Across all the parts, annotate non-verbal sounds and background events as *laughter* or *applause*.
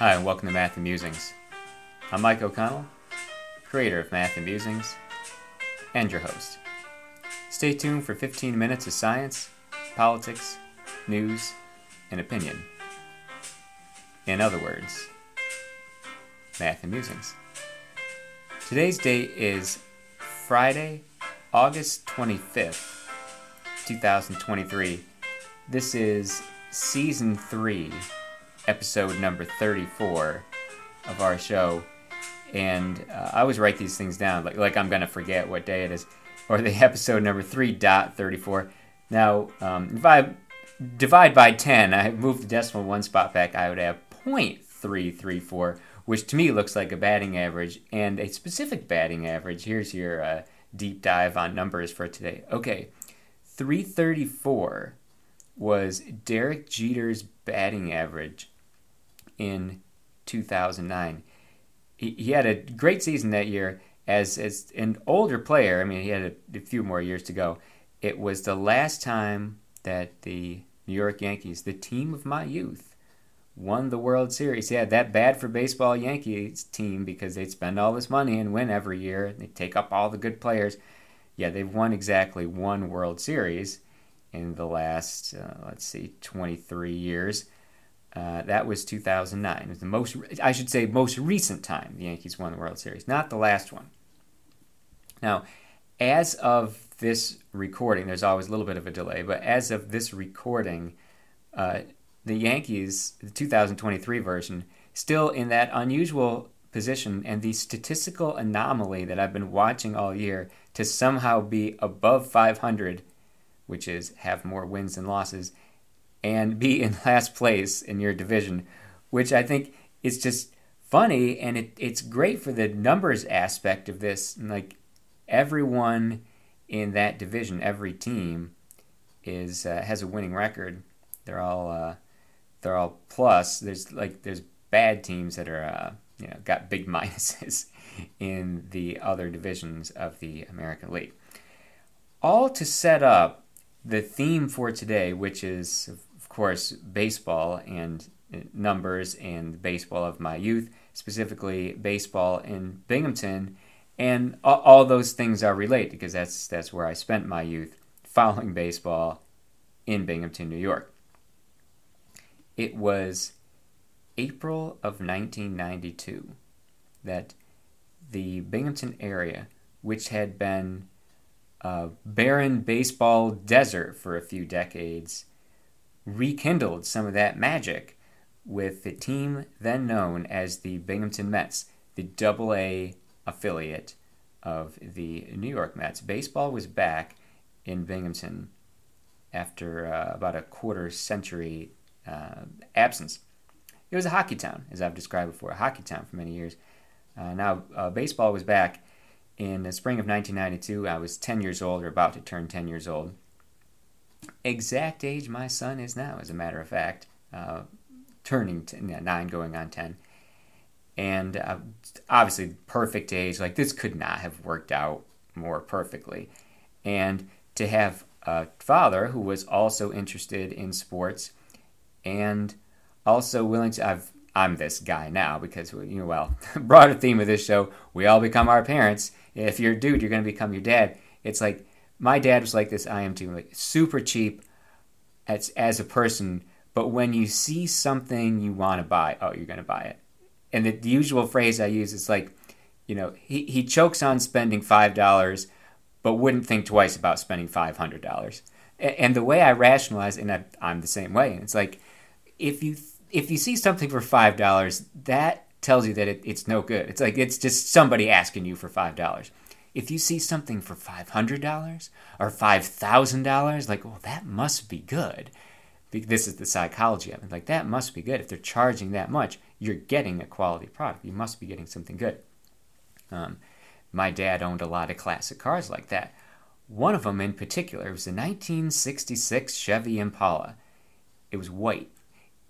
Hi, and welcome to Math and Musings. I'm Mike O'Connell, creator of Math and Musings, and your host. Stay tuned for 15 minutes of science, politics, news, and opinion. In other words, Math and Musings. Today's date is Friday, August 25th, 2023. This is season 3 episode number 34 of our show. And uh, I always write these things down, like, like I'm going to forget what day it is, or the *laughs* episode number 3.34. Now, um, if I divide by 10, I move the decimal one spot back, I would have 0.334, which to me looks like a batting average and a specific batting average. Here's your uh, deep dive on numbers for today. Okay, 334 was Derek Jeter's batting average in 2009. He, he had a great season that year as, as an older player. I mean, he had a, a few more years to go. It was the last time that the New York Yankees, the team of my youth, won the World Series. Yeah, that bad for baseball Yankees team because they'd spend all this money and win every year. They take up all the good players. Yeah, they've won exactly one World Series in the last, uh, let's see, 23 years. Uh, that was 2009. It was the most, I should say, most recent time the Yankees won the World Series, not the last one. Now, as of this recording, there's always a little bit of a delay, but as of this recording, uh, the Yankees, the 2023 version, still in that unusual position and the statistical anomaly that I've been watching all year to somehow be above 500, which is have more wins than losses, and be in *laughs* last place in your division, which I think is just funny and it, it's great for the numbers aspect of this. Like everyone in that division, every team is uh, has a winning record. They're all uh, they're all plus. There's like there's bad teams that are uh, you know got big *laughs* minuses in the other divisions of the American League. All to set up the theme for today, which is course, baseball and uh, numbers and baseball of my youth, specifically baseball in Binghamton, and all, all those things are related because that's that's where I spent my youth following baseball in Binghamton, New York. It was April of 1992 that the Binghamton area, which had been a barren baseball desert for a few decades, rekindled some of that magic with the team then known as the Binghamton Mets, the double A affiliate of the New York Mets. Baseball was back in Binghamton after uh, about a quarter century uh, absence. It was a hockey town, as I've described before, a hockey town for many years. Uh, now, uh, baseball was back in the spring of 1992. I was 10 years old, or about to turn 10 years old exact age my son is now, as a matter of fact, uh, turning nine, going on 10. And uh, obviously, perfect age. Like, this could not have worked out more perfectly. And to have a father who was also interested in sports and also willing to. I've, I'm this guy now because, you know, well, *laughs* broader theme of this show, we all become our parents. If you're a dude, you're going to become your dad. It's like my dad was like this. I am too. Like super cheap as as a person, but when you see something you want to buy, oh, you're going to buy it. And the, the usual phrase I use is like, you know, he he chokes on spending five dollars, but wouldn't think twice about spending five hundred dollars. And, and the way I rationalize, and I, I'm the same way. It's like if you if you see something for five dollars, that tells you that it, it's no good. It's like it's just somebody asking you for five dollars if you see something for $500 or $5,000, like, well, that must be good. This is the psychology of it. Like, that must be good. If they're charging that much, you're getting a quality product. You must be getting something good. Um, my dad owned a lot of classic cars like that. One of them in particular was a 1966 Chevy Impala. It was white.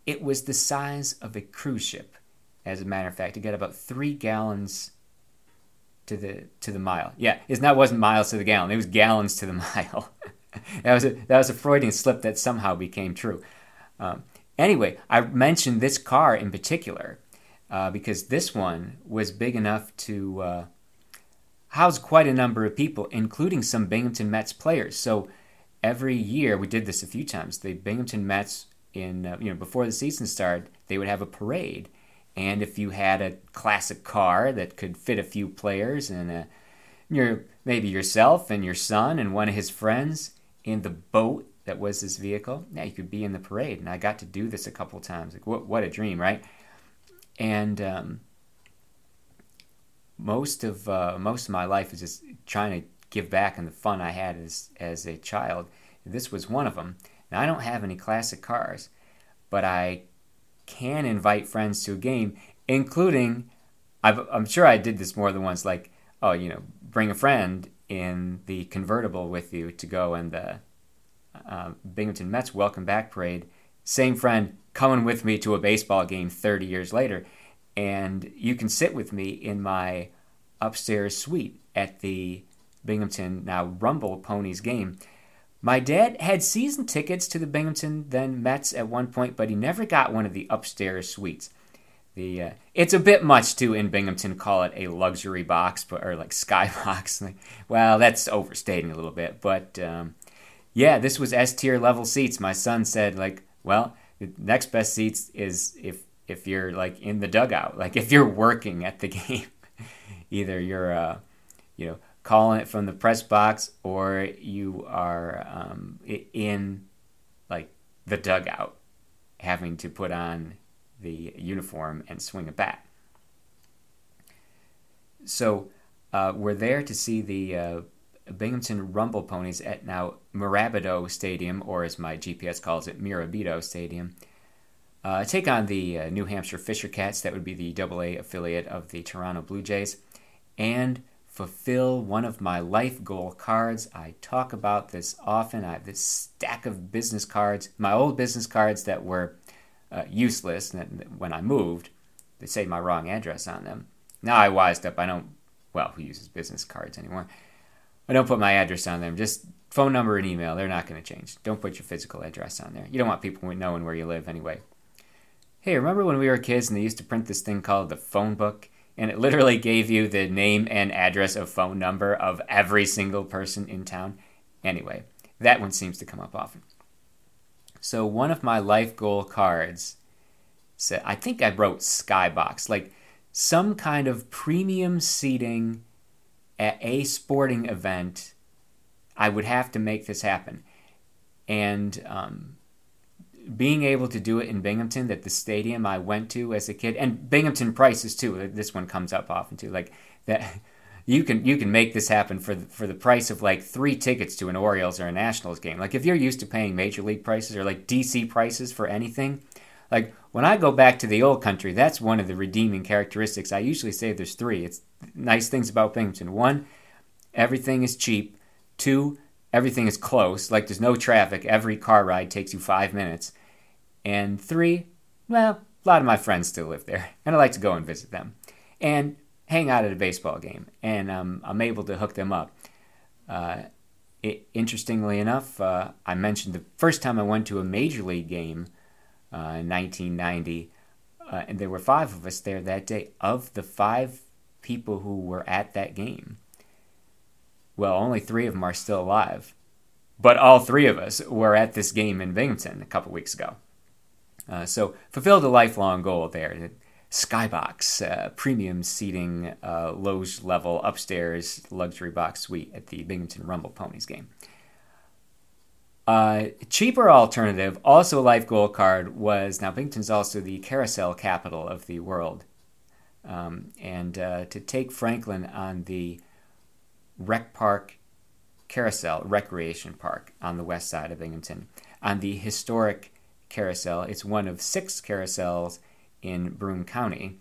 It was the size of a cruise ship. As a matter of fact, it got about three gallons to the to the mile. Yeah, it's not wasn't miles to the gallon. It was gallons to the *laughs* mile. that was a that was a Freudian slip that somehow became true. Um, anyway, I mentioned this car in particular uh, because this one was big enough to uh, house quite a number of people, including some Binghamton Mets players. So every year, we did this a few times. The Binghamton Mets, in uh, you know, before the season started, they would have a parade, and if you had a classic car that could fit a few players and a, your maybe yourself and your son and one of his friends in the boat that was this vehicle, yeah, you could be in the parade. And I got to do this a couple times. Like what what a dream, right? And um, most of uh, most of my life is just trying to give back and the fun I had as as a child. This was one of them. Now I don't have any classic cars, but I can invite friends to a game, including i am sure I did this more than once. Like oh, you know, bring a friend in the convertible with you to go in the uh, Binghamton Mets welcome back parade. Same friend coming with me to a baseball game 30 years later and you can sit with me in my upstairs suite at the Binghamton now Rumble Ponies game. My dad had season tickets to the Binghamton then Mets at one point, but he never got one of the upstairs suites. The uh, it's a bit much to in Binghamton call it a luxury box, but or like *laughs* skybox. Like, well, that's overstating a little bit, but um, yeah, this was S tier level seats. My son said like, well, the next best seats is if if you're like in the dugout, like if you're working at the *laughs* game, either you're uh, you know calling it from the press box or you are um, in like the dugout, having to put on the uniform and swing a bat. So uh, we're there to see the uh, Binghamton Rumble Ponies at now Mirabito Stadium, or as my GPS calls it, Mirabito Stadium. Uh, take on the uh, New Hampshire Fisher Cats, that would be the AA affiliate of the Toronto Blue Jays, and fulfill one of my life goal cards. I talk about this often. I have this stack of business cards, my old business cards that were uh, useless when I moved. They say my wrong address on them. Now I wised up. I don't, well, who uses business cards anymore? I don't put my address on them. Just phone number and email. They're not going to change. Don't put your physical address on there. You don't want people knowing where you live anyway. Hey, remember when we were kids and they used to print this thing called the phone book? And it literally gave you the name and address of phone number of every single person in town. Anyway, that one seems to come up often. So one of my life goal cards said, I think I wrote Skybox, like some kind of premium seating at a sporting event. I would have to make this happen. And um, being able to do it in Binghamton, that the stadium I went to as a kid, and Binghamton prices too. This one comes up often too. Like that, *laughs* you can you can make this happen for the, for the price of like three tickets to an Orioles or a Nationals game. Like if you're used to paying major league prices or like DC prices for anything, like when I go back to the old country, that's one of the redeeming characteristics. I usually say there's three. It's nice things about Binghamton. One, everything is cheap. Two, everything is close, like there's no traffic. Every car ride takes you five minutes. And three, well, a lot of my friends still live there, and I like to go and visit them and hang out at a baseball game. And um, I'm able to hook them up. Uh, it, interestingly enough, uh, I mentioned the first time I went to a major league game uh, in 1990, uh, and there were five of us there that day. Of the five people who were at that game, well, only three of them are still alive. But all three of us were at this game in Binghamton a couple weeks ago. Uh, so fulfilled a lifelong goal there. Skybox, uh, premium seating, uh, loge level, upstairs luxury box suite at the Binghamton Rumble Ponies game. Uh, cheaper alternative, also a life goal card, was now Binghamton's also the carousel capital of the world. Um, and uh, to take Franklin on the Rec Park Carousel Recreation Park on the west side of Binghamton. On the historic carousel, it's one of six carousels in Broome County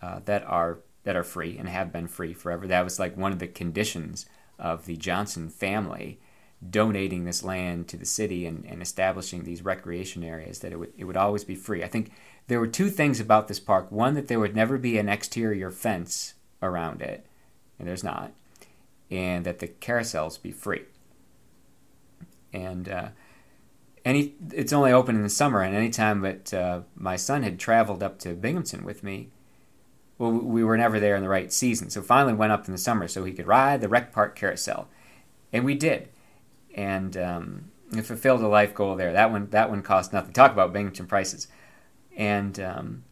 uh, that are that are free and have been free forever. That was like one of the conditions of the Johnson family donating this land to the city and, and establishing these recreation areas that it would, it would always be free. I think there were two things about this park. One, that there would never be an exterior fence around it, and there's not and that the carousels be free. And uh, any, it's only open in the summer, and anytime that uh, my son had traveled up to Binghamton with me, well, we were never there in the right season. So finally went up in the summer so he could ride the rec park carousel, and we did, and um, it fulfilled a life goal there. That one that one cost nothing. Talk about Binghamton prices, and um,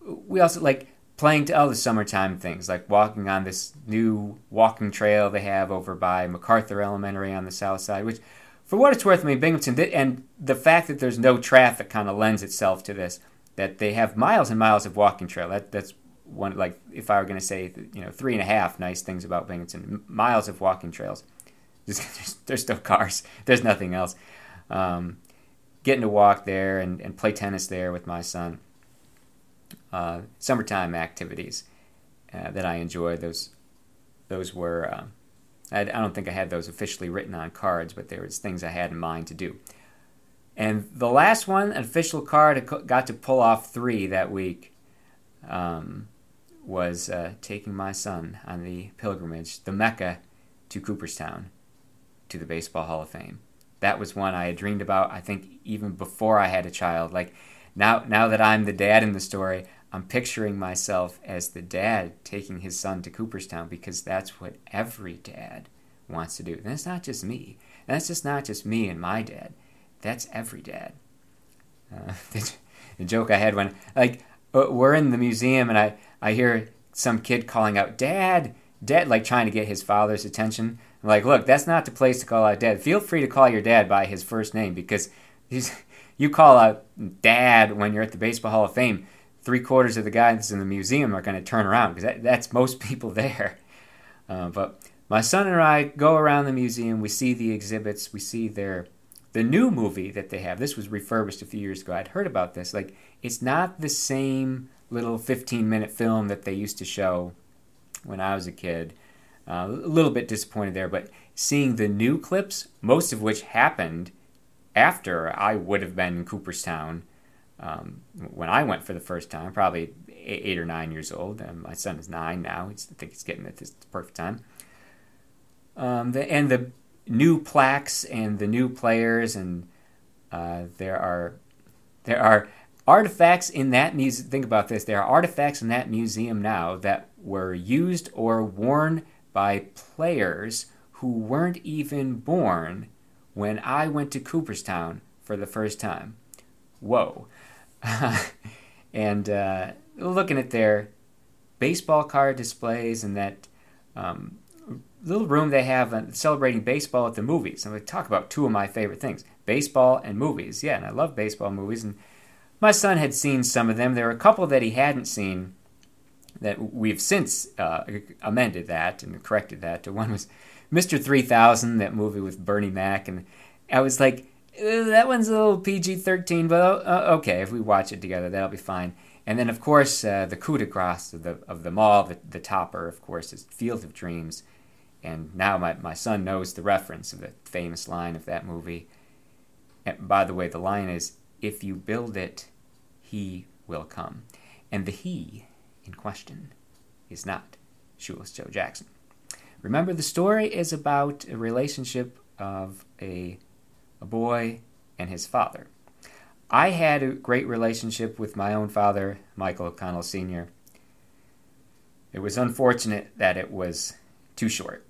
we also like playing to all the summertime things like walking on this new walking trail they have over by MacArthur Elementary on the south side, which for what it's worth, I mean Binghamton and the fact that there's no traffic kind of lends itself to this. That they have miles and miles of walking trail. That that's one like if I were going to say you know three and a half nice things about Binghamton, miles of walking trails. *laughs* There's, there's no cars. There's nothing else. Um, getting to walk there and, and play tennis there with my son. Uh, summertime activities uh, that I enjoy. Those those were uh, I, I, don't think I had those officially written on cards, but there was things I had in mind to do. And the last one, an official card, got to pull off three that week. Um, was uh, taking my son on the pilgrimage, the Mecca, to Cooperstown, to the Baseball Hall of Fame. That was one I had dreamed about. I think even before I had a child. Like now, now that I'm the dad in the story, I'm picturing myself as the dad taking his son to Cooperstown because that's what every dad wants to do. And it's not just me. And that's just not just me and my dad. That's every dad. Uh, *laughs* the, joke I had when, like, uh, we're in the museum and I, I hear some kid calling out, Dad, Dad, like trying to get his father's attention. I'm like, look, that's not the place to call out dad. Feel free to call your dad by his first name because *laughs* you call out dad when you're at the Baseball Hall of Fame three quarters of the guys in the museum are going to turn around because that, that's most *laughs* people there. Uh, but my son and I go around the museum. We see the exhibits. We see their the new movie that they have. This was refurbished a few years ago. I'd heard about this. Like it's not the same little 15 minute film that they used to show when I was a kid. Uh, a little bit disappointed there, but seeing the new clips, most of which happened after I would have been in Cooperstown um, when I went for the first time, probably eight or nine years old. And my son is nine now. He's, I think he's getting at this perfect time. Um, the, and the new plaques and the new players, and uh, there are there are artifacts in that museum. Think about this: there are artifacts in that museum now that were used or worn by players who weren't even born when I went to Cooperstown for the first time. Whoa. *laughs* and uh, looking at their baseball card displays and that um, little room they have celebrating baseball at the movies. I'm going talk about two of my favorite things baseball and movies. Yeah, and I love baseball movies. And my son had seen some of them. There were a couple that he hadn't seen that we've since uh, amended that and corrected that. One was Mr. 3000, that movie with Bernie Mac. And I was like, uh, that one's a little PG 13, but uh, okay, if we watch it together, that'll be fine. And then, of course, uh, the coup de grace of the, of them all, the, the topper, of course, is Field of Dreams. And now my, my son knows the reference of the famous line of that movie. And by the way, the line is If you build it, he will come. And the he in question is not Shoeless Joe Jackson. Remember, the story is about a relationship of a a boy, and his father. I had a great relationship with my own father, Michael O'Connell Sr. It was unfortunate that it was too short.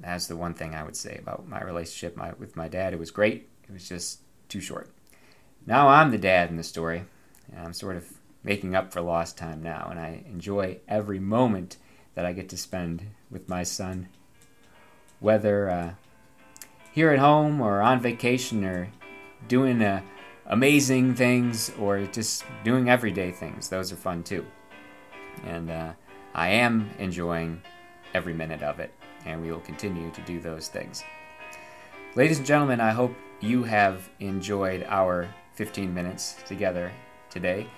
That's the one thing I would say about my relationship my, with my dad. It was great, it was just too short. Now I'm the dad in the story, and I'm sort of making up for lost time now, and I enjoy every moment that I get to spend with my son, whether uh, here at home or on vacation or doing uh, amazing things or just doing everyday things. Those are fun too. And uh, I am enjoying every minute of it, and we will continue to do those things. Ladies and gentlemen, I hope you have enjoyed our 15 minutes together today.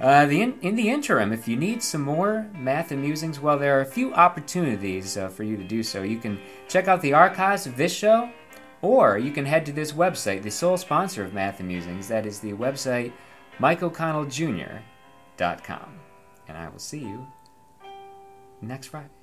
Uh, the in, in, the interim, if you need some more math and musings, well, there are a few opportunities uh, for you to do so. You can check out the archives of this show, or you can head to this website, the sole sponsor of Math. That is the website MikeO'ConnellJr.com. And I will see you next Friday.